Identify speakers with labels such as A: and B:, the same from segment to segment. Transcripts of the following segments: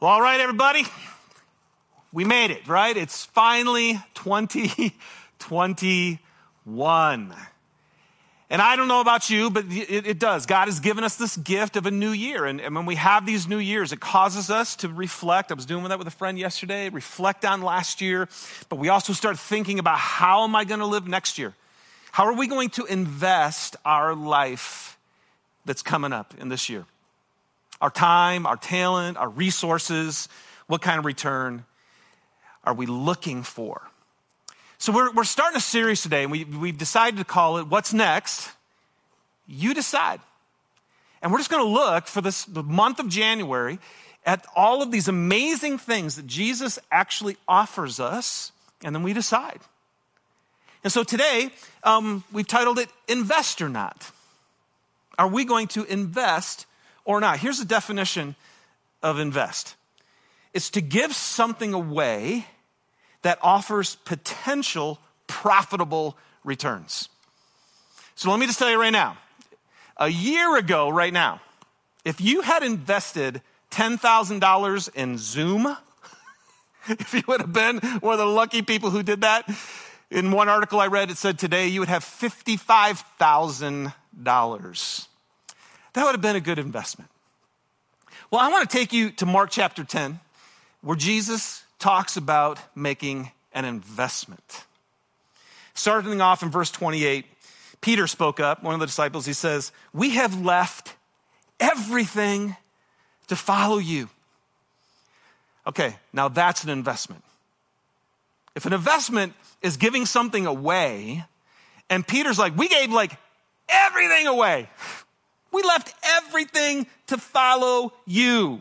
A: Well, all right, everybody. We made it, right? It's finally 2021. And I don't know about you, but it, it, does. God has given us this gift of a new year. And, and when we have these new years, it causes us to reflect. I was doing that with a friend yesterday, reflect on last year. But we also start thinking about how am I going to live next year? How are we going to invest our life that's coming up in this year? Our time, our talent, our resources, what kind of return are we looking for? So we're, we're starting a series today, and we, we've decided to call it What's Next? You decide. And we're just going to look for this the month of January at all of these amazing things that Jesus actually offers us, and then we decide. And so today, um, we've titled it Invest or Not. Are we going to invest or not? Here's the definition of invest it's to give something away that offers potential profitable returns. So let me just tell you right now a year ago, right now, if you had invested $10,000 in Zoom, if you would have been one of the lucky people who did that, in one article I read, it said today you would have $55,000. That would have been a good investment. Well, I want to take you to Mark chapter 10, where Jesus talks about making an investment. Starting off in verse 28, Peter spoke up, one of the disciples. He says, We have left everything to follow you. Okay, now that's an investment. If an investment is giving something away, and Peter's like, We gave like everything away. We left everything to follow you.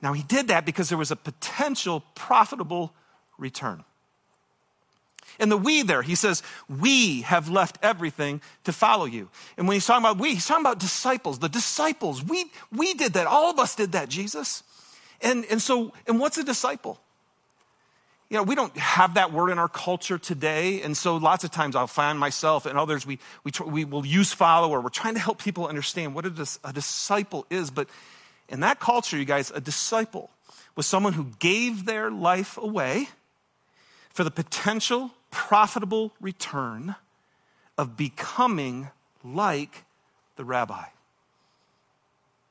A: Now, he did that because there was a potential profitable return. In the we there, he says, We have left everything to follow you. And when he's talking about we, he's talking about disciples, the disciples. We, we did that. All of us did that, Jesus. And, and so, and what's a disciple? You know, we don't have that word in our culture today. And so lots of times I'll find myself and others, we, we, we will use follower. We're trying to help people understand what a, a disciple is. But in that culture, you guys, a disciple was someone who gave their life away for the potential profitable return of becoming like the rabbi.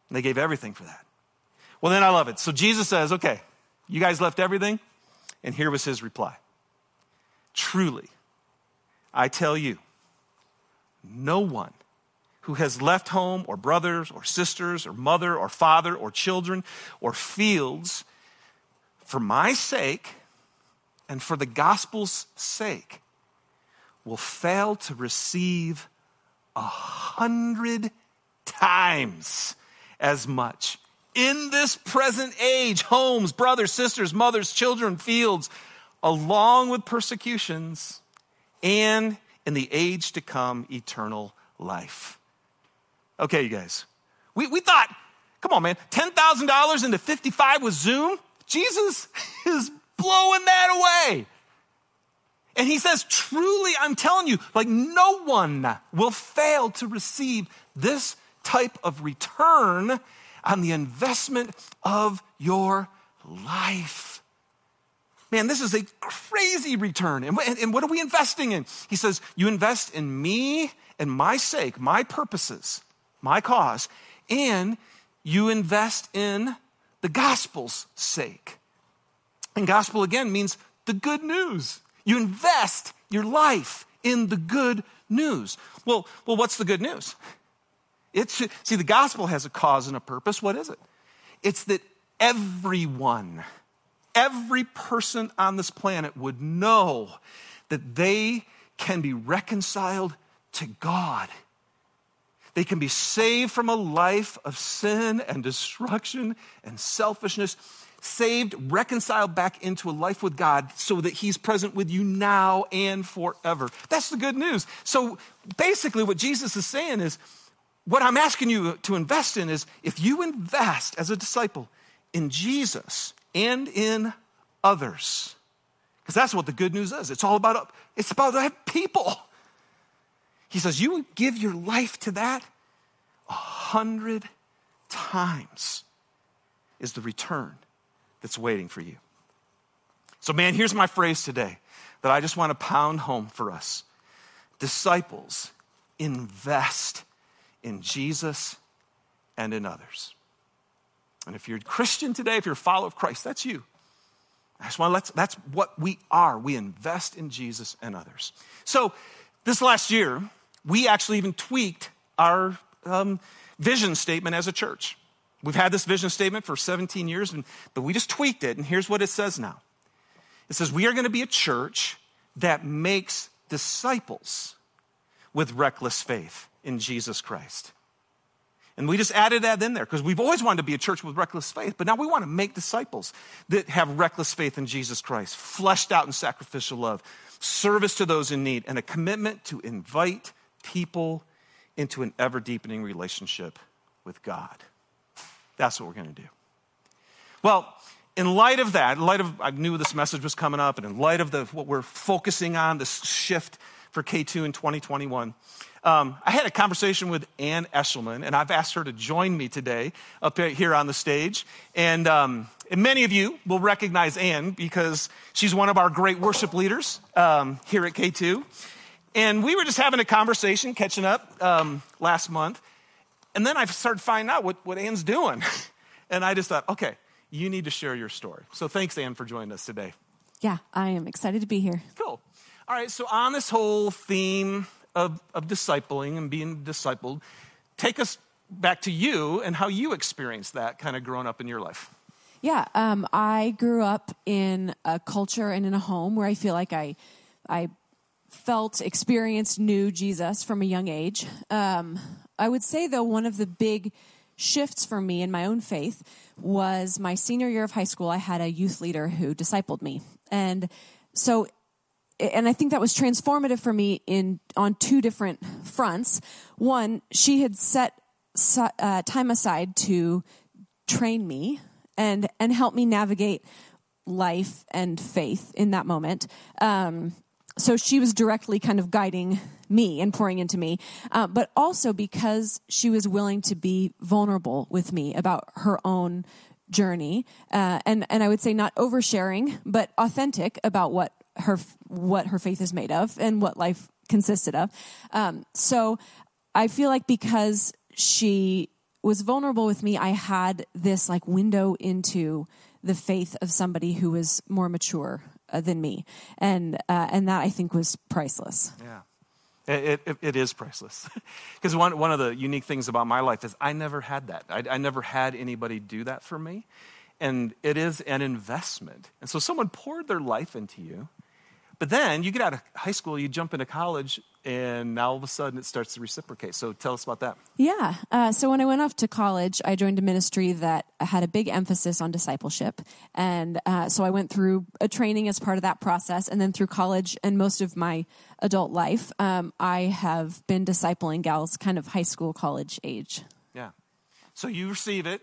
A: And they gave everything for that. Well, then I love it. So Jesus says, okay, you guys left everything. And here was his reply. Truly, I tell you, no one who has left home or brothers or sisters or mother or father or children or fields for my sake and for the gospel's sake will fail to receive a hundred times as much in this present age homes, brothers, sisters, mothers, children, fields, along with persecutions, and in the age to come, eternal life. Okay, you guys. We, we thought, come on, man, $10,000 into 55 with Zoom? Jesus is blowing that away. And he says, truly, I'm telling you, like no one will fail to receive this type of return on the investment of your life. Man, this is a crazy return. And, and what are we investing in? He says, You invest in me and my sake, my purposes my cause, and you invest in the gospel's sake. And gospel again means the good news. You invest your life in the good news. Well, well, what's the good news? It's see, the gospel has a cause and a purpose. What is it? It's that everyone, every person on this planet would know that they can be reconciled to God they can be saved from a life of sin and destruction and selfishness, saved, reconciled back into a life with God so that He's present with you now and forever. That's the good news. So basically, what Jesus is saying is what I'm asking you to invest in is if you invest as a disciple in Jesus and in others, because that's what the good news is. It's all about it's about people. He says, You give your life to that a hundred times. is the return that's waiting for you. So, man, here's my phrase today that I just want to pound home for us disciples invest in Jesus and in others. And if you're a Christian today, if you're a follower of Christ, that's you. To let that's what we are. We invest in Jesus and others. So this last year, we actually even tweaked our um, vision statement as a church. We've had this vision statement for 17 years, but we just tweaked it, and here's what it says now. It says, We are going to be a church that makes disciples with reckless faith in Jesus Christ. And we just added that in there because we've always wanted to be a church with reckless faith, but now we want to make disciples that have reckless faith in Jesus Christ, fleshed out in sacrificial love, service to those in need, and a commitment to invite people into an ever deepening relationship with God. That's what we're going to do. Well, in light of that, in light of, I knew this message was coming up, and in light of the, what we're focusing on, this shift for K2 in 2021, um, I had a conversation with Ann Eshelman, and I've asked her to join me today up here on the stage. And, um, and many of you will recognize Ann because she's one of our great worship leaders um, here at K2. And we were just having a conversation, catching up um, last month. And then I started finding out what, what Ann's doing. and I just thought, okay, you need to share your story. So thanks, Ann, for joining us today.
B: Yeah, I am excited to be here.
A: Cool. All right, so on this whole theme of, of discipling and being discipled. Take us back to you and how you experienced that kind of growing up in your life.
B: Yeah, um, I grew up in a culture and in a home where I feel like I, I felt, experienced, knew Jesus from a young age. Um, I would say, though, one of the big shifts for me in my own faith was my senior year of high school. I had a youth leader who discipled me. And so and I think that was transformative for me in on two different fronts. One, she had set uh, time aside to train me and and help me navigate life and faith in that moment. Um, so she was directly kind of guiding me and pouring into me, uh, but also because she was willing to be vulnerable with me about her own journey, uh, and and I would say not oversharing, but authentic about what her what her faith is made of and what life consisted of. Um, so I feel like because she was vulnerable with me, I had this like window into the faith of somebody who was more mature uh, than me, and uh, and that I think was priceless.
A: Yeah. It, it, it is priceless. Because one, one of the unique things about my life is I never had that. I, I never had anybody do that for me. And it is an investment. And so someone poured their life into you. But then you get out of high school, you jump into college, and now all of a sudden it starts to reciprocate. So tell us about that.
B: Yeah. Uh, so when I went off to college, I joined a ministry that had a big emphasis on discipleship. And uh, so I went through a training as part of that process. And then through college and most of my adult life, um, I have been discipling gals kind of high school, college age.
A: Yeah. So you receive it.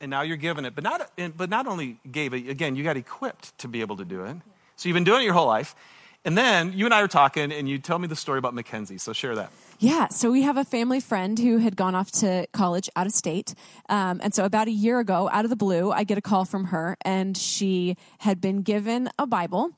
A: And now you're giving it, but not, but not only gave it, again, you got equipped to be able to do it. So you've been doing it your whole life. And then you and I were talking, and you tell me the story about Mackenzie. So share that.
B: Yeah. So we have a family friend who had gone off to college out of state. Um, and so about a year ago, out of the blue, I get a call from her, and she had been given a Bible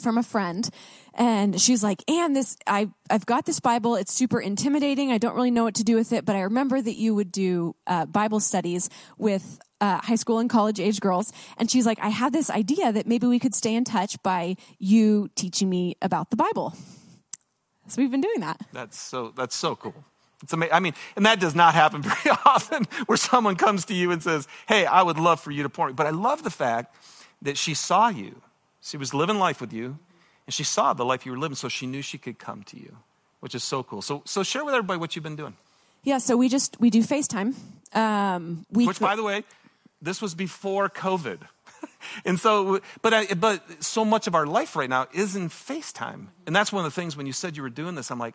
B: from a friend and she's like ann this I, i've got this bible it's super intimidating i don't really know what to do with it but i remember that you would do uh, bible studies with uh, high school and college age girls and she's like i have this idea that maybe we could stay in touch by you teaching me about the bible so we've been doing that
A: that's so that's so cool it's amazing. I mean, and that does not happen very often where someone comes to you and says, Hey, I would love for you to pour me. But I love the fact that she saw you she was living life with you, and she saw the life you were living, so she knew she could come to you, which is so cool. So, so share with everybody what you've been doing.
B: Yeah, so we just we do FaceTime. Um,
A: we which, by the way, this was before COVID, and so but I, but so much of our life right now is in FaceTime, and that's one of the things when you said you were doing this, I'm like,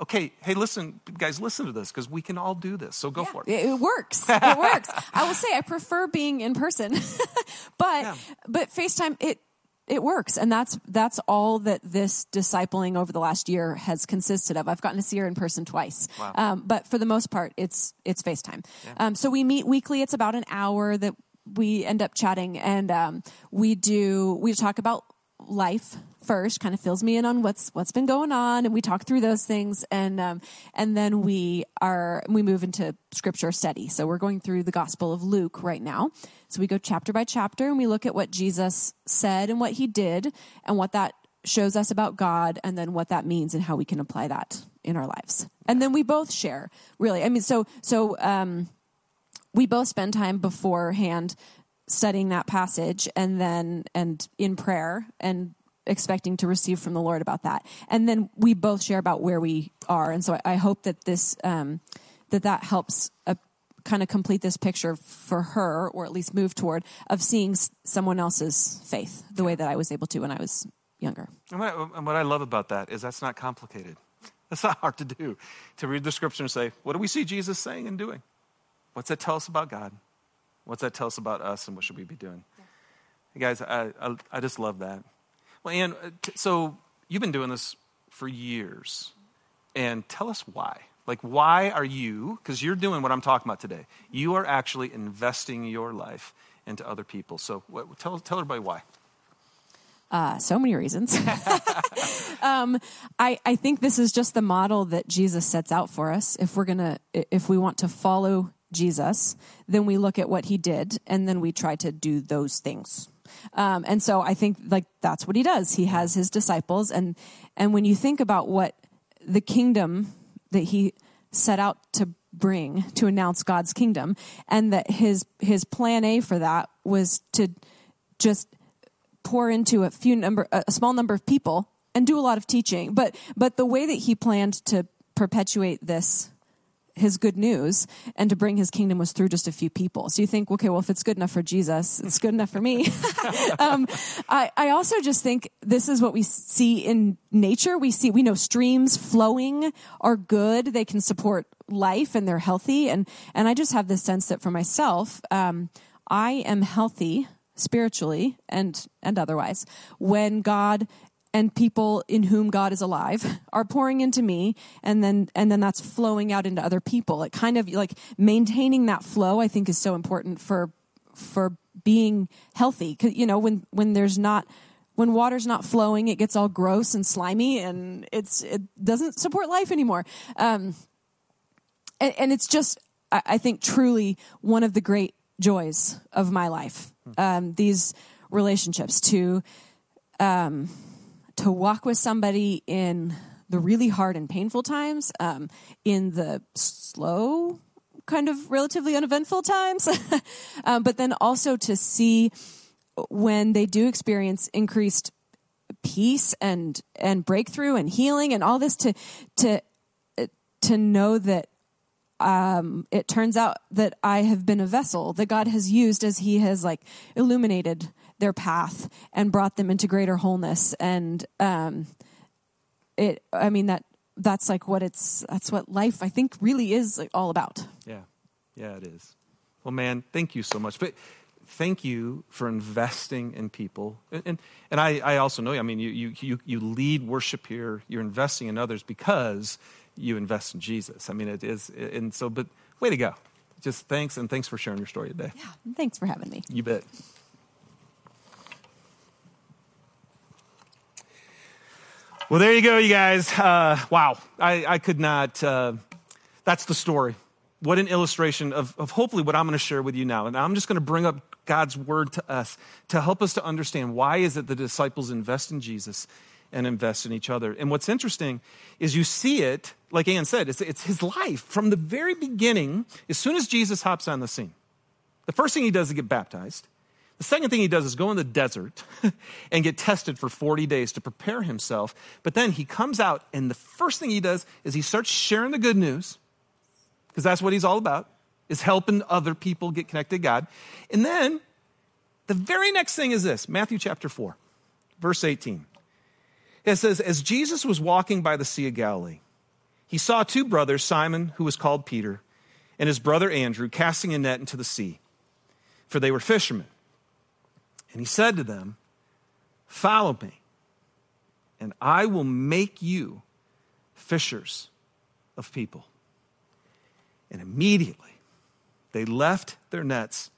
A: okay, hey, listen, guys, listen to this because we can all do this. So go yeah, for it.
B: It works. It works. I will say I prefer being in person, but yeah. but FaceTime it it works. And that's that's all that this discipling over the last year has consisted of. I've gotten to see her in person twice. Wow. um, but for the most part it's it's facetime. Yeah. um, so we meet weekly. It's about an hour that we end up chatting, and um, we do we talk about life first kind of fills me in on what's what's been going on and we talk through those things and um, and then we are we move into scripture study. So we're going through the gospel of luke right now. So we go chapter by chapter and we look at what jesus said and what he did and what that shows us about god and then what that means and how we can apply that in our lives. And then we both share really. I mean so so um, we both spend time beforehand studying that passage and then and in prayer and expecting to receive from the Lord about that. And then we both share about where we are. And so I, I hope that this um, that that helps uh, kind of complete this picture for her, or at least move toward of seeing someone else's faith the way that I was able to when I was younger.
A: And what, and what I love about that is that's not complicated. That's not hard to do. To read the scripture and say, what do we see Jesus saying and doing? What's that tell us about God? What's that tell us about us and what should we be doing? Yeah. Hey guys, I, I, I, just love that. Well, Ann, uh, so you've been doing this for years. And tell us why. Like, why are you, because you're doing what I'm talking about today, you are actually investing your life into other people. So what, tell, tell everybody why.
B: Uh, so many reasons. um, I, I think this is just the model that Jesus sets out for us. If we're gonna, if we want to follow Jesus, then we look at what he did and then we try to do those things. Um, and so I think like that's what he does. He has his disciples and and when you think about what the kingdom that he set out to bring to announce God's kingdom and that his his plan A for that was to just pour into a few number a small number of people and do a lot of teaching. But but the way that he planned to perpetuate this his good news and to bring his kingdom was through just a few people. So you think, okay, well, if it's good enough for Jesus, it's good enough for me. um, I, I also just think this is what we see in nature. We see, we know streams flowing are good. They can support life and they're healthy. And, and I just have this sense that for myself, um, I am healthy spiritually and and otherwise when god and people in whom God is alive are pouring into me and then and then that's flowing out into other people. It kind of like maintaining that flow I think is so important for for being healthy. Cuz you know when when there's not when water's not flowing it gets all gross and slimy and it's it doesn't support life anymore. Um and, and it's just I, I think truly one of the great joys of my life. Um these relationships to um to walk with somebody in the really hard and painful times, um, in the slow, kind of relatively uneventful times, um, but then also to see when they do experience increased peace and and breakthrough and healing and all this to to to know that um, it turns out that I have been a vessel that God has used as He has like illuminated their path and brought them into greater wholeness. And um, it, I mean that that's like what it's that's what life I think really is like all about.
A: Yeah, yeah, it is. Well, man, thank you so much. But thank you for investing in people. And, and, and, I, I also know, I mean, you, you, you, you lead worship here, you're investing in others because you invest in Jesus. I mean, it is, and so, but way to go. Just thanks, and thanks for sharing your story today.
B: Yeah, thanks for having me.
A: You bet. Well, there you go, you guys. Uh, wow, I, I, could not. Uh, that's the story. What an illustration of, of hopefully what I'm going to share with you now. And I'm just going to bring up God's word to us to help us to understand why is it the disciples invest in Jesus and invest in each other. And what's interesting is you see it, like Ann said, it's, it's his life from the very beginning. As soon as Jesus hops on the scene, the first thing he does is get baptized. The second thing he does is go in the desert and get tested for 40 days to prepare himself. But then he comes out, and the first thing he does is he starts sharing the good news, because that's what he's all about, is helping other people get connected to God. And then the very next thing is this Matthew chapter 4, verse 18. It says, As Jesus was walking by the Sea of Galilee, he saw two brothers, Simon, who was called Peter, and his brother Andrew, casting a net into the sea, for they were fishermen. And he said to them, Follow me, and I will make you fishers of people. And immediately they left their nets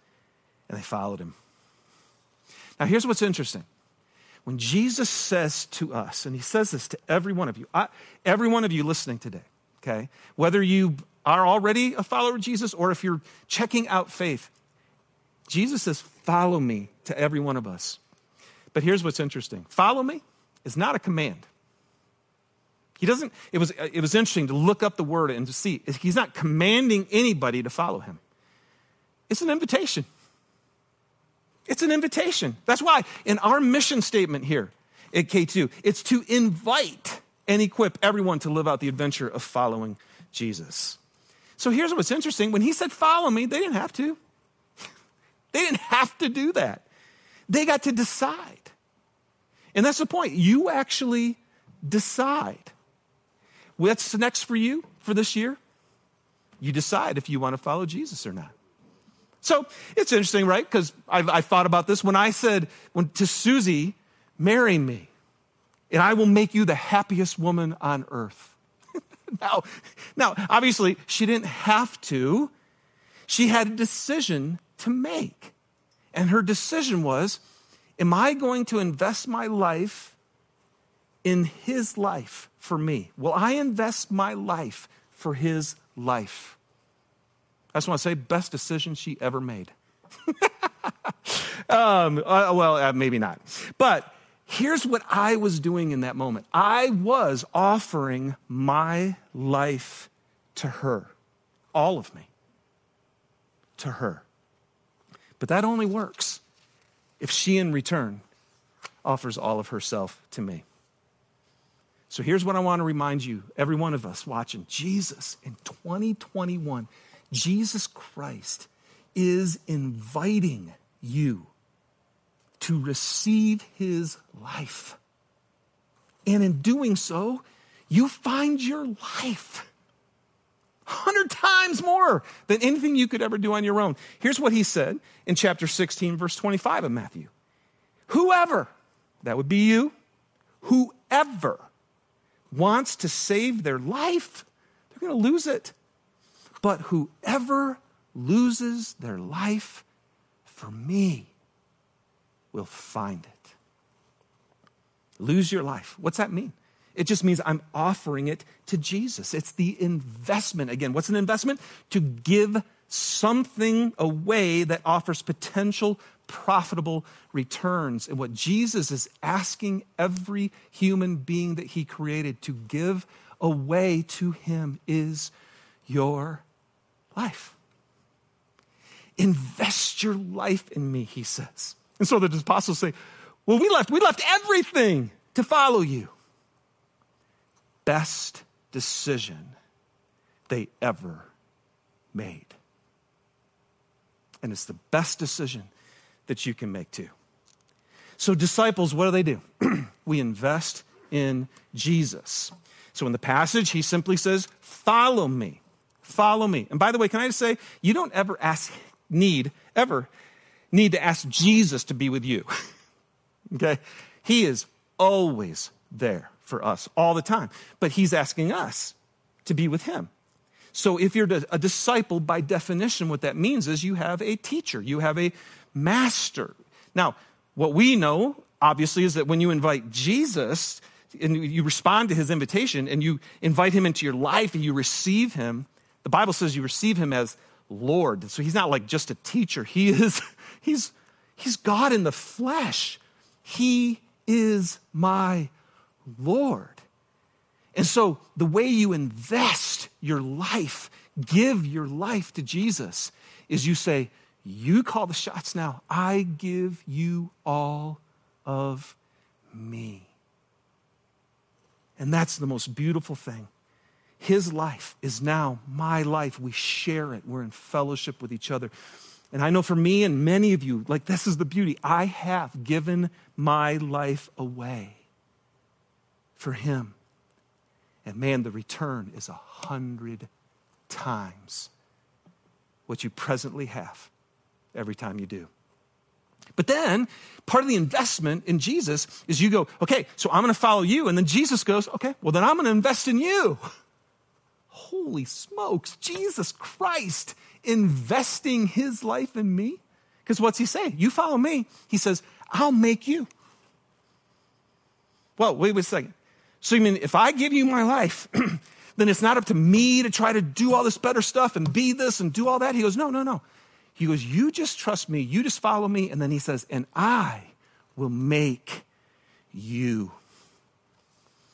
A: and they followed him. Now, here's what's interesting. When Jesus says to us, and he says this to every one of you, I, every one of you listening today, okay, whether you are already a follower of Jesus or if you're checking out faith, Jesus says, Follow me to every one of us. But here's what's interesting follow me is not a command. He doesn't, it was, it was interesting to look up the word and to see, he's not commanding anybody to follow him. It's an invitation. It's an invitation. That's why in our mission statement here at K2, it's to invite and equip everyone to live out the adventure of following Jesus. So here's what's interesting. When he said, Follow me, they didn't have to. they didn't have to do that. They got to decide. And that's the point. You actually decide. What's next for you for this year? You decide if you want to follow Jesus or not. So it's interesting, right? Because I, thought about this when I said when, to Susie, marry me, and I will make you the happiest woman on earth. now, now, obviously, she didn't have to. She had a decision to make. And her decision was Am I going to invest my life in his life for me? Will I invest my life for his life? I just want to say, best decision she ever made. um, uh, well, uh, maybe not. But here's what I was doing in that moment I was offering my life to her, all of me, to her. But that only works if she, in return, offers all of herself to me. So here's what I want to remind you, every one of us watching Jesus in 2021, Jesus Christ is inviting you to receive his life. And in doing so, you find your life hundred times more than anything you could ever do on your own. Here's what he said in chapter 16, verse 25 of Matthew. Whoever, that would be you, whoever wants to save their life, they're going to lose it. But whoever loses their life for me will find it. Lose your life. What's that mean? It just means I'm offering it to Jesus. It's the investment. Again, what's an investment? To give something away that offers potential profitable returns. And what Jesus is asking every human being that he created to give away to him is your life. Invest your life in me, he says. And so the apostles say, Well, we left, we left everything to follow you best decision they ever made. And it's the best decision that you can make too. So, disciples, what do they do? we invest in Jesus. So, in the passage, he simply says, Follow me. Follow me. And by the way, can I just say, you don't ever ask, need, ever need to ask Jesus to be with you. okay? He is always there for us all the time. But he's asking us to be with him. So if you're a disciple, by definition, what that means is you have a teacher, you have a master. Now, what we know, obviously, is that when you invite Jesus and you respond to his invitation and you invite him into your life and you receive him, the Bible says you receive him as Lord. So he's not like just a teacher. He is, he's, he's God in the flesh. He is my Lord. And so, the way you invest your life, give your life to Jesus, is you say, You call the shots now. I give you all of me. And that's the most beautiful thing. His life is now my life. We share it, we're in fellowship with each other. And I know for me and many of you, like this is the beauty. I have given my life away for him. And man, the return is a hundred times what you presently have every time you do. But then part of the investment in Jesus is you go, okay, so I'm going to follow you. And then Jesus goes, okay, well, then I'm going to invest in you. Holy smokes, Jesus Christ investing his life in me? Because what's he saying? You follow me. He says, I'll make you. Well, wait, wait a second. So you mean if I give you my life, then it's not up to me to try to do all this better stuff and be this and do all that? He goes, no, no, no. He goes, you just trust me. You just follow me. And then he says, and I will make you.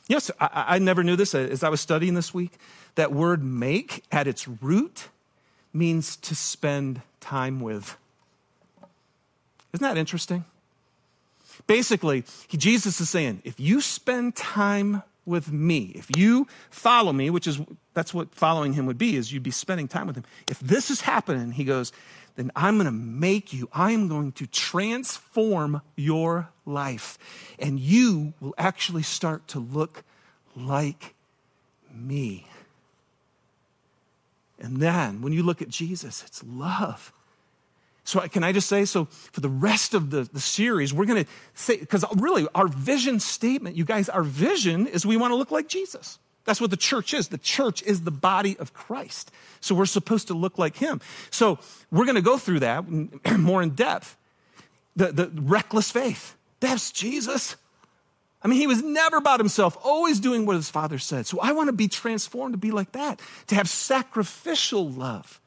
A: Yes, I, I never knew this as I was studying this week. That word make at its root means to spend time with. Isn't that interesting? Basically, Jesus is saying, if you spend time with me, if you follow me, which is that's what following him would be, is you'd be spending time with him. If this is happening, he goes, then I'm going to make you, I am going to transform your life. And you will actually start to look like me. And then when you look at Jesus, it's love. So, can I just say, so for the rest of the, the series, we're going to say, because really, our vision statement, you guys, our vision is we want to look like Jesus. That's what the church is. The church is the body of Christ. So, we're supposed to look like him. So, we're going to go through that more in depth. The, the reckless faith, that's Jesus. I mean, he was never about himself, always doing what his father said. So, I want to be transformed to be like that, to have sacrificial love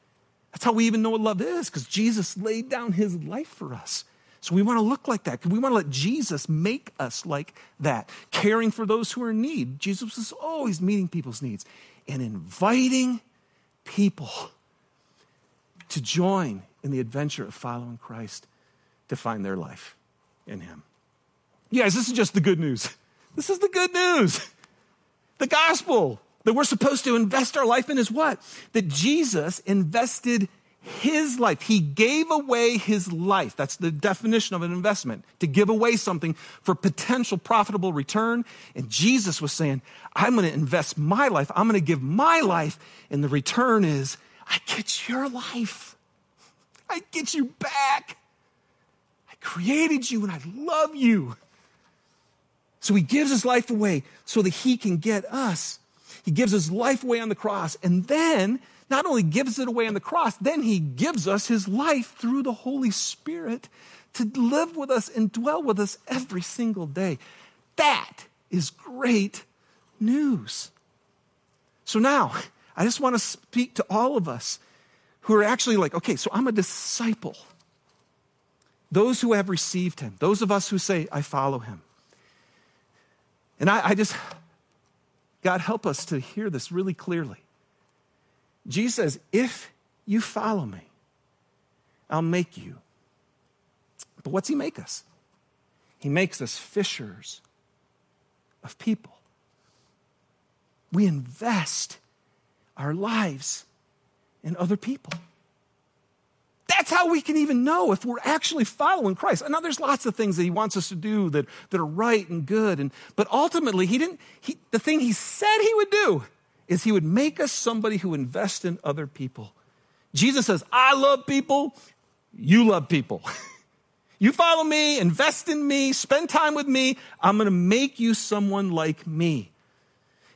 A: that's how we even know what love is, because Jesus laid down his life for us. So we want to look like that. We want to let Jesus make us like that, caring for those who are in need. Jesus was always meeting people's needs and inviting people to join in the adventure of following Christ to find their life in him. You guys, this is just the good news. This is the good news. The gospel that we're supposed to invest our life in is what? That Jesus invested his life. He gave away his life. That's the definition of an investment to give away something for potential profitable return. And Jesus was saying, I'm going to invest my life. I'm going to give my life. And the return is, I get your life. I get you back. I created you and I love you. So he gives his life away so that he can get us. He gives his life away on the cross. And then, not only gives it away on the cross, then he gives us his life through the Holy Spirit to live with us and dwell with us every single day. That is great news. So now, I just want to speak to all of us who are actually like, okay, so I'm a disciple. Those who have received him, those of us who say, I follow him. And I, I just, God, help us to hear this really clearly. Jesus says, If you follow me, I'll make you. But what's he make us? He makes us fishers of people. We invest our lives in other people. That's how we can even know if we're actually following Christ. I know there's lots of things that he wants us to do that, that are right and good. And, but ultimately, he didn't, he, the thing he said he would do is he would make us somebody who invests in other people. Jesus says, I love people, you love people. you follow me, invest in me, spend time with me. I'm going to make you someone like me.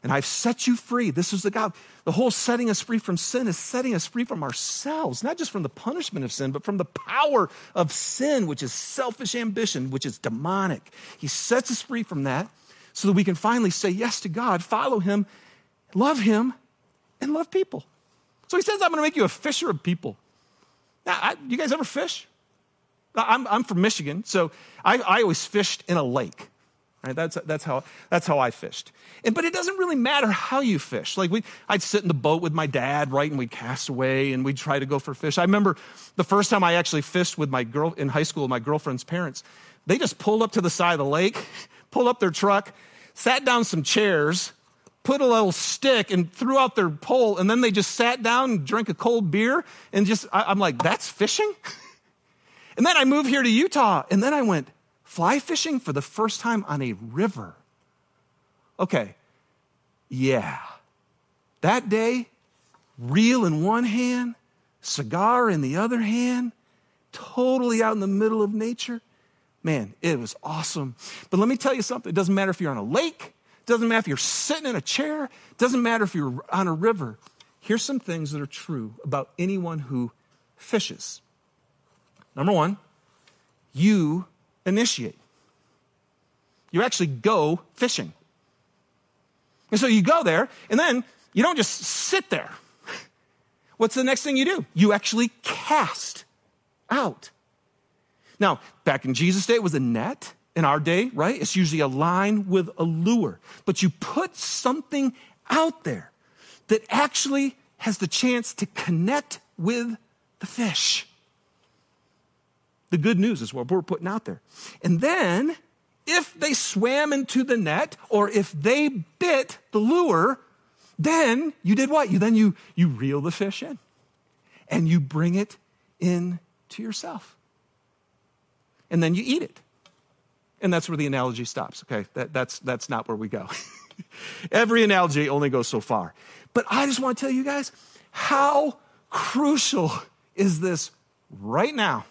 A: And I've set you free. This is the God. The whole setting us free from sin is setting us free from ourselves, not just from the punishment of sin, but from the power of sin, which is selfish ambition, which is demonic. He sets us free from that so that we can finally say yes to God, follow Him, love Him, and love people. So He says, I'm going to make you a fisher of people. Now, I, you guys ever fish? I'm, I'm from Michigan, so I, I always fished in a lake. Right? That's, that's, how, that's how I fished. And, but it doesn't really matter how you fish. Like we, I'd sit in the boat with my dad, right, and we'd cast away and we'd try to go for fish. I remember the first time I actually fished with my girl in high school, my girlfriend's parents. They just pulled up to the side of the lake, pulled up their truck, sat down some chairs, put a little stick and threw out their pole, and then they just sat down and drank a cold beer and just, I, I'm like, that's fishing? and then I moved here to Utah, and then I went, Fly fishing for the first time on a river. Okay, yeah. That day, reel in one hand, cigar in the other hand, totally out in the middle of nature. Man, it was awesome. But let me tell you something. It doesn't matter if you're on a lake, it doesn't matter if you're sitting in a chair, it doesn't matter if you're on a river. Here's some things that are true about anyone who fishes. Number one, you initiate. You actually go fishing. And so you go there, and then you don't just sit there. What's the next thing you do? You actually cast out. Now, back in Jesus' day, it was a net. In our day, right? It's usually a line with a lure. But you put something out there that actually has the chance to connect with the fish. The good news is what we're putting out there. And then, if they swam into the net or if they bit the lure, then you did what? You then you you reel the fish in and you bring it in to yourself. And then you eat it. And that's where the analogy stops, okay? That, that's, that's not where we go. Every analogy only goes so far. But I just want to tell you guys how crucial is this right now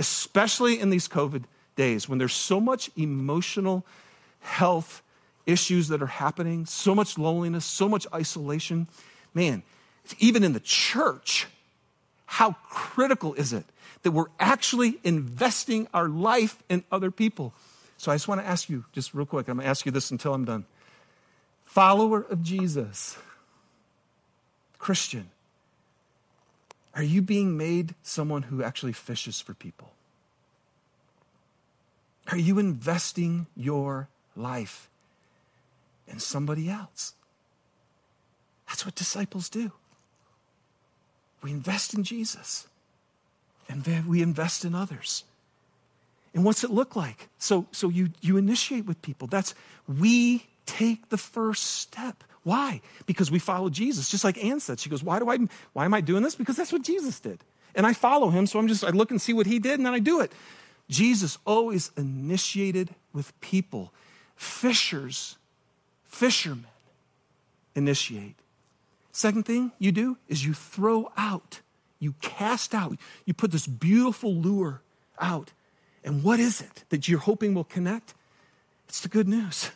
A: especially in these COVID days when there's so much emotional health issues that are happening, so much loneliness, so much isolation. Man, even in the church, how critical is it that we're actually investing our life in other people? So I just want to ask you, just real quick, I'm going to ask you this until I'm done. Follower of Jesus, Christian, are you being made someone who actually fishes for people? Are you investing your life in somebody else? That's what disciples do. We invest in Jesus and we invest in others. And what's it look like? So, so you, you initiate with people. That's we take the first step. Why? Because we follow Jesus. Just like Ann said, she goes, why, do I, why am I doing this? Because that's what Jesus did. And I follow him, so I'm just, I look and see what he did, and then I do it. Jesus always initiated with people. Fishers, fishermen initiate. Second thing you do is you throw out, you cast out, you put this beautiful lure out. And what is it that you're hoping will connect? It's the good news.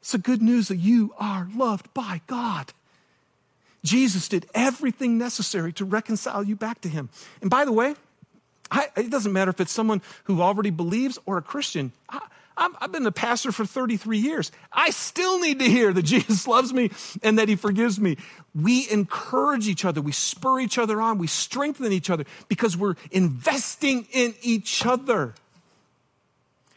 A: It's the good news that you are loved by God. Jesus did everything necessary to reconcile you back to Him. And by the way, I, it doesn't matter if it's someone who already believes or a Christian. I, have been a pastor for 33 years. I still need to hear that Jesus loves me and that He forgives me. We encourage each other, we spur each other on, we strengthen each other because we're investing in each other.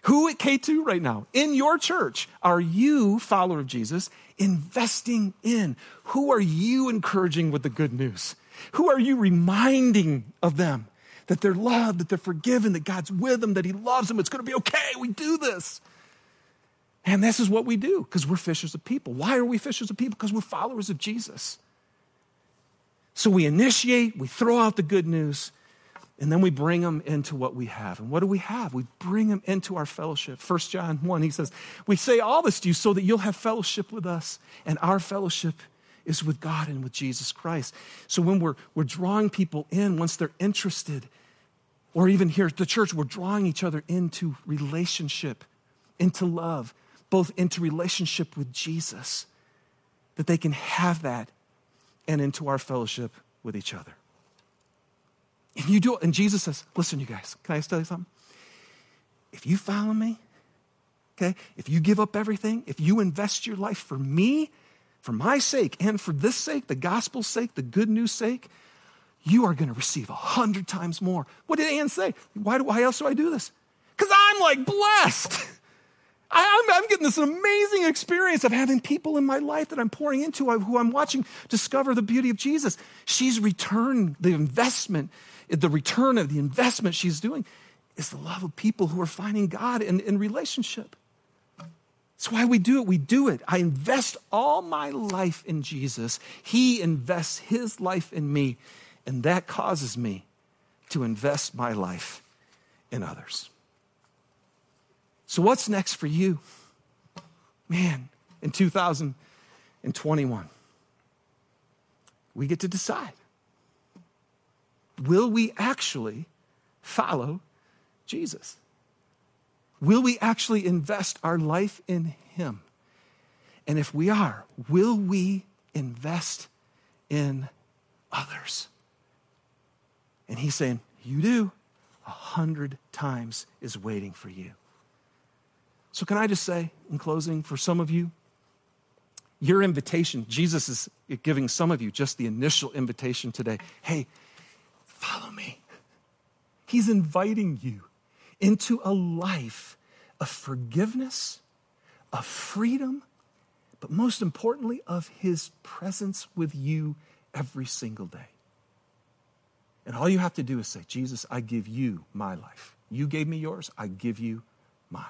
A: Who at K2 right now, in your church, are you, follower of Jesus, investing in? Who are you encouraging with the good news? Who are you reminding of them that they're loved, that they're forgiven, that God's with them, that He loves them? It's going to be okay. We do this. And this is what we do because we're fishers of people. Why are we fishers of people? Because we're followers of Jesus. So we initiate, we throw out the good news, and then we bring them into what we have. And what do we have? We bring them into our fellowship. 1 John 1, he says, We say all this to you so that you'll have fellowship with us. And our fellowship is with God and with Jesus Christ. So when we're, we're drawing people in, once they're interested, or even here at the church, we're drawing each other into relationship, into love, both into relationship with Jesus, that they can have that, and into our fellowship with each other. And you do it. And Jesus says, listen, you guys, can I tell you something? If you follow me, okay, if you give up everything, if you invest your life for me, for my sake, and for this sake, the gospel's sake, the good news sake, you are going to receive a hundred times more. What did Ann say? Why, do, why else do I do this? Because I'm like blessed. I, am getting this amazing experience of having people in my life that I'm pouring into, who I'm watching discover the beauty of Jesus. She's returned the investment the return of the investment she's doing is the love of people who are finding God in, in relationship. That's why we do it. We do it. I invest all my life in Jesus. He invests his life in me, and that causes me to invest my life in others. So, what's next for you? Man, in 2021, we get to decide will we actually follow Jesus? Will we actually invest our life in Him? And if we are, will we invest in others? And He's saying, You do. a hundred times is waiting for you. So, can I just say in closing, for some of you, your invitation, Jesus is giving some of you just the initial invitation today. Hey, follow me. He's inviting you into a life of forgiveness, of freedom, but most importantly, of His presence with you every single day. And all you have to do is say, Jesus, I give you my life. You gave me yours, I give you mine.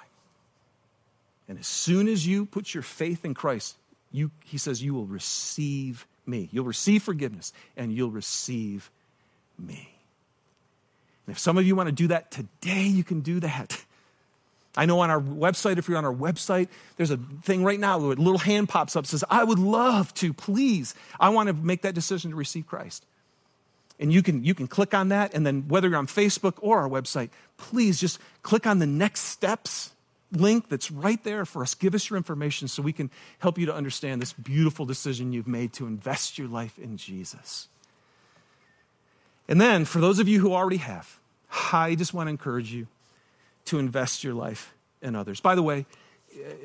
A: And as soon as you put your faith in Christ, you, he says, you will receive me. You'll receive forgiveness and you'll receive me. And if some of you want to do that today, you can do that. I know on our website, if you're on our website, there's a thing right now where a little hand pops up says, I would love to, please. I want to make that decision to receive Christ. And you can, you can click on that, and then whether you're on Facebook or our website, please just click on the next steps link that's right there for us. Give us your information so we can help you to understand this beautiful decision you've made to invest your life in Jesus. And then, for those of you who already have, I just want to encourage you to invest your life in others. By the way,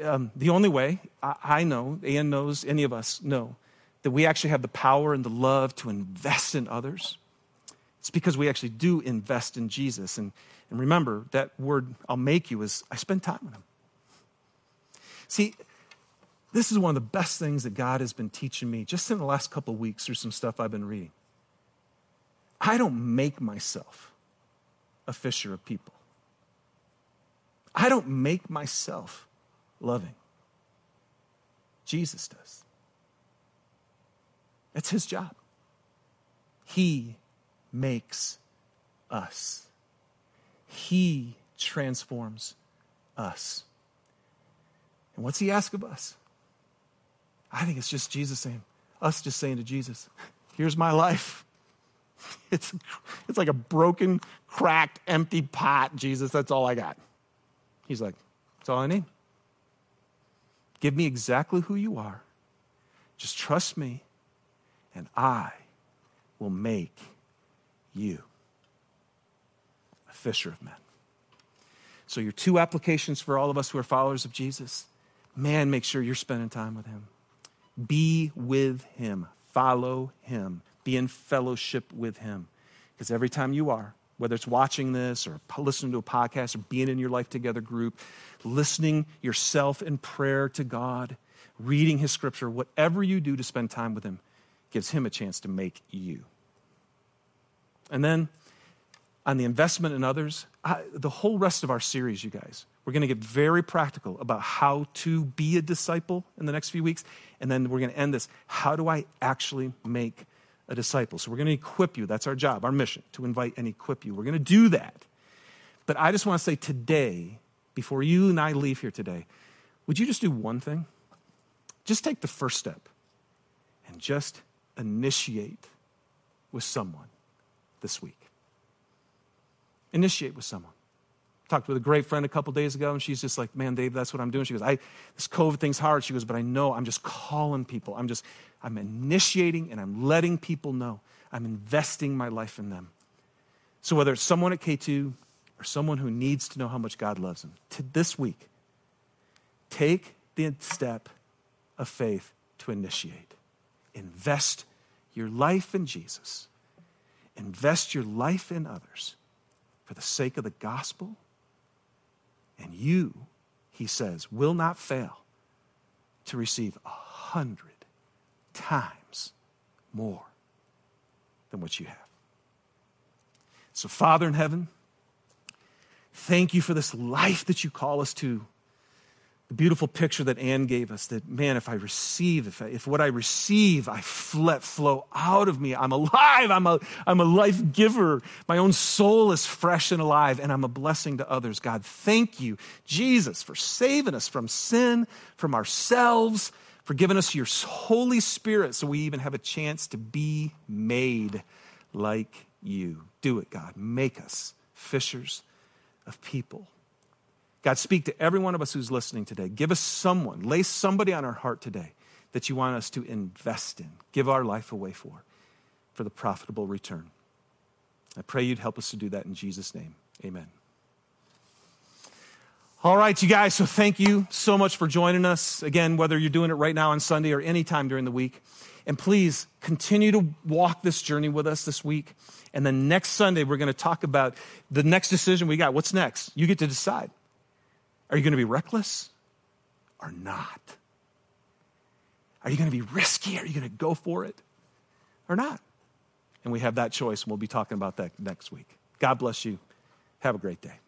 A: um, the only way I, know, Ian knows, any of us know, that we actually have the power and the love to invest in others, it's because we actually do invest in Jesus. And, and remember, that word I'll make you is I spend time with him. See, this is one of the best things that God has been teaching me just in the last couple of weeks through some stuff I've been reading. I don't make myself a fisher of people. I don't make myself loving. Jesus does. That's his job. He makes us, he transforms us. And what's he ask of us? I think it's just Jesus saying, us just saying to Jesus, here's my life. It's, it's like a broken, cracked, empty pot, Jesus. That's all I got. He's like, That's all I need. Give me exactly who you are. Just trust me, and I will make you a fisher of men. So, your two applications for all of us who are followers of Jesus man, make sure you're spending time with him. Be with him, follow him, be in fellowship with him. Because every time you are, whether it's watching this or listening to a podcast or being in your life together group, listening yourself in prayer to God, reading his scripture, whatever you do to spend time with him gives him a chance to make you. And then on the investment in others, I, the whole rest of our series, you guys, we're going to get very practical about how to be a disciple in the next few weeks. And then we're going to end this. How do I actually make a disciple. So we're going to equip you. That's our job, our mission, to invite and equip you. We're going to do that. But I just want to say today, before you and I leave here today, would you just do one thing? Just take the first step and just initiate with someone this week. Initiate with someone talked with a great friend a couple days ago, and she's just like, "Man, Dave, that's what I'm doing." She goes, "I this COVID thing's hard." She goes, "But I know I'm just calling people. I'm just I'm initiating and I'm letting people know. I'm investing my life in them." So whether it's someone at K2 or someone who needs to know how much God loves them, to this week, take the step of faith to initiate. Invest your life in Jesus. Invest your life in others for the sake of the gospel and you, he says, will not fail to receive a hundred times more than what you have. So, Father in heaven, thank you for this life that you call us to the beautiful picture that Ann gave us that, man, if I receive, if, I, if what I receive, I let flow out of me, I'm alive, I'm a, I'm a life giver. My own soul is fresh and alive, and I'm a blessing to others. God, thank you, Jesus, for saving us from sin, from ourselves, for giving us your Holy Spirit so we even have a chance to be made like you. Do it, God. Make us fishers of people. God, speak to every one of us who's listening today. Give us someone, lay somebody on our heart today that you want us to invest in, give our life away for, for the profitable return. I pray you'd help us to do that in Jesus' name. Amen. All right, you guys, so thank you so much for joining us. Again, whether you're doing it right now on Sunday or anytime during the week. And please continue to walk this journey with us this week. And then next Sunday, we're going to talk about the next decision we got. What's next? You get to decide. Are you going to be reckless or not? Are you going to be risky? Are you going to go for it or not? And we have that choice, and we'll be talking about that next week. God bless you. Have a great day.